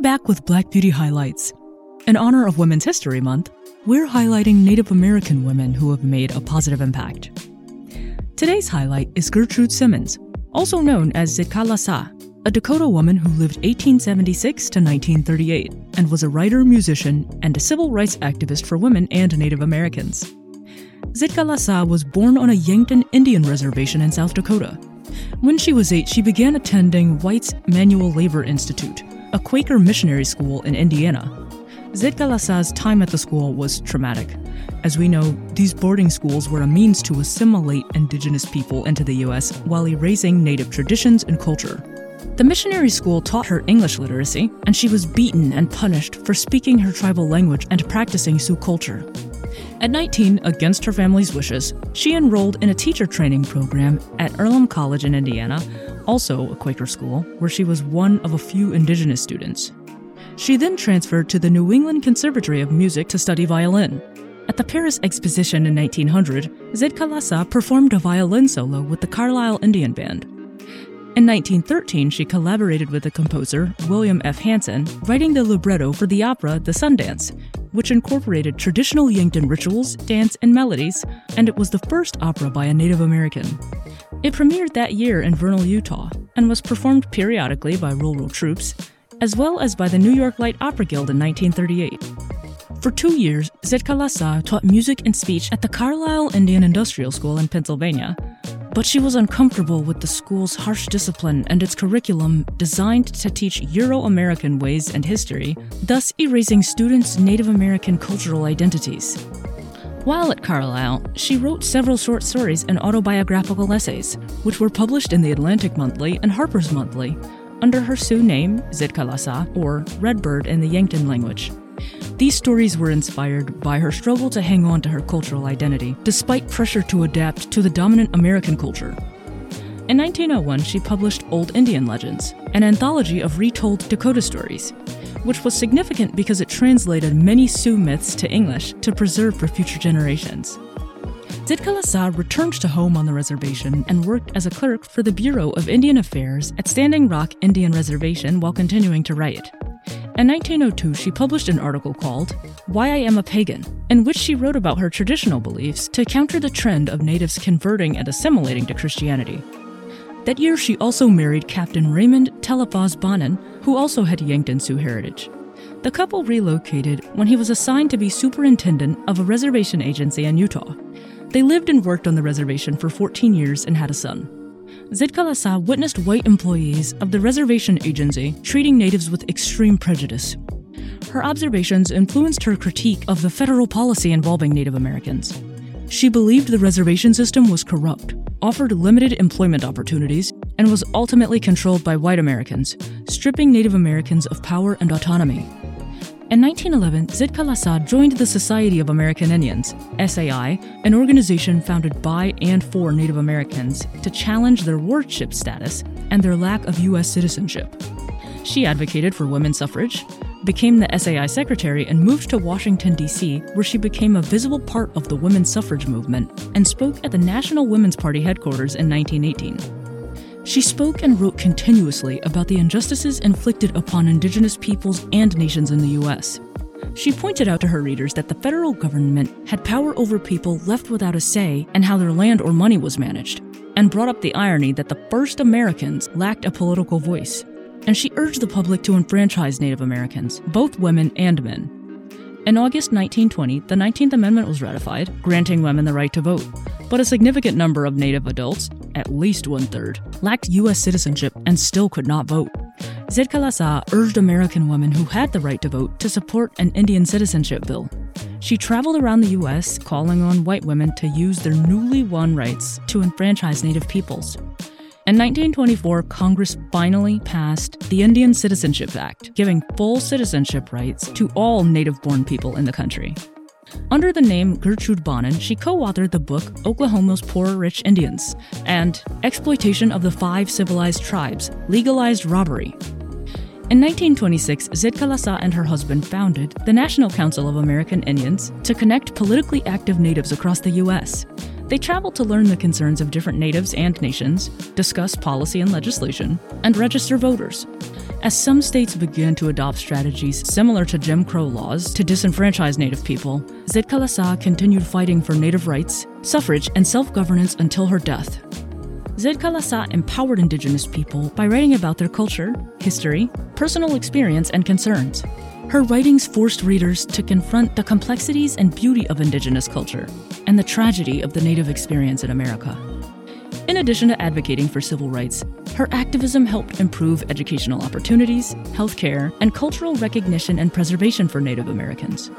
back with Black Beauty Highlights. In honor of Women's History Month, we're highlighting Native American women who have made a positive impact. Today's highlight is Gertrude Simmons, also known as Zitkala-Ša, a Dakota woman who lived 1876 to 1938 and was a writer, musician, and a civil rights activist for women and Native Americans. Zitkala-Ša was born on a Yankton Indian reservation in South Dakota. When she was eight, she began attending White's Manual Labor Institute, a Quaker missionary school in Indiana. Zitkala-Ša's time at the school was traumatic. As we know, these boarding schools were a means to assimilate indigenous people into the U.S. while erasing native traditions and culture. The missionary school taught her English literacy, and she was beaten and punished for speaking her tribal language and practicing Sioux culture. At 19, against her family's wishes, she enrolled in a teacher training program at Earlham College in Indiana, also a Quaker school, where she was one of a few indigenous students. She then transferred to the New England Conservatory of Music to study violin. At the Paris Exposition in 1900, Zitkala-Ša performed a violin solo with the Carlisle Indian Band. In 1913, she collaborated with the composer William F. Hanson, writing the libretto for the opera The Sundance, which incorporated traditional Yankton rituals, dance, and melodies, and it was the first opera by a Native American. It premiered that year in Vernal, Utah, and was performed periodically by rural troupes, as well as by the New York Light Opera Guild in 1938. For two years, Zitkala-Ša taught music and speech at the Carlisle Indian Industrial School in Pennsylvania, but she was uncomfortable with the school's harsh discipline and its curriculum designed to teach Euro American ways and history, thus erasing students' Native American cultural identities. While at Carlisle, she wrote several short stories and autobiographical essays, which were published in the Atlantic Monthly and Harper's Monthly, under her Sioux name, Zitkala-Ša, or Redbird in the Yankton language. These stories were inspired by her struggle to hang on to her cultural identity, despite pressure to adapt to the dominant American culture. In 1901, she published Old Indian Legends, an anthology of retold Dakota stories, which was significant because it translated many Sioux myths to English to preserve for future generations. Zitkala-Ša returned to home on the reservation and worked as a clerk for the Bureau of Indian Affairs at Standing Rock Indian Reservation while continuing to write. In 1902, she published an article called Why I Am a Pagan, in which she wrote about her traditional beliefs to counter the trend of natives converting and assimilating to Christianity. That year, she also married Captain Raymond Talesfase Bonnin, who also had Yankton Sioux heritage. The couple relocated when he was assigned to be superintendent of a reservation agency in Utah. They lived and worked on the reservation for 14 years and had a son. Zitkala-Ša witnessed white employees of the reservation agency treating natives with extreme prejudice. Her observations influenced her critique of the federal policy involving Native Americans. She believed the reservation system was corrupt, offered limited employment opportunities, and was ultimately controlled by white Americans, stripping Native Americans of power and autonomy. In 1911, Zitkala-Ša joined the Society of American Indians, SAI, an organization founded by and for Native Americans to challenge their wardship status and their lack of U.S. citizenship. She advocated for women's suffrage, became the SAI secretary, and moved to Washington, D.C., where she became a visible part of the women's suffrage movement and spoke at the National Women's Party headquarters in 1918. She spoke and wrote continuously about the injustices inflicted upon indigenous peoples and nations in the U.S. She pointed out to her readers that the federal government had power over people left without a say and how their land or money was managed, and brought up the irony that the first Americans lacked a political voice. And she urged the public to enfranchise Native Americans, both women and men. In August 1920, the 19th Amendment was ratified, granting women the right to vote. But a significant number of Native adults, at least one third, lacked U.S. citizenship and still could not vote. Zitkala-Ša urged American women who had the right to vote to support an Indian citizenship bill. She traveled around the U.S., calling on white women to use their newly won rights to enfranchise Native peoples. In 1924, Congress finally passed the Indian Citizenship Act, giving full citizenship rights to all native born people in the country. Under the name Gertrude Bonnin, she co authored the book Oklahoma's Poor Rich Indians and Exploitation of the Five Civilized Tribes Legalized Robbery. In 1926, Zitkala-Ša and her husband founded the National Council of American Indians to connect politically active natives across the U.S. They traveled to learn the concerns of different natives and nations, discuss policy and legislation, and register voters. As some states began to adopt strategies similar to Jim Crow laws to disenfranchise Native people, Zitkala-Ša continued fighting for Native rights, suffrage, and self governance until her death. Zitkala-Ša empowered Indigenous people by writing about their culture, history, personal experience, and concerns. Her writings forced readers to confront the complexities and beauty of Indigenous culture and the tragedy of the Native experience in America. In addition to advocating for civil rights, her activism helped improve educational opportunities, healthcare, and cultural recognition and preservation for Native Americans.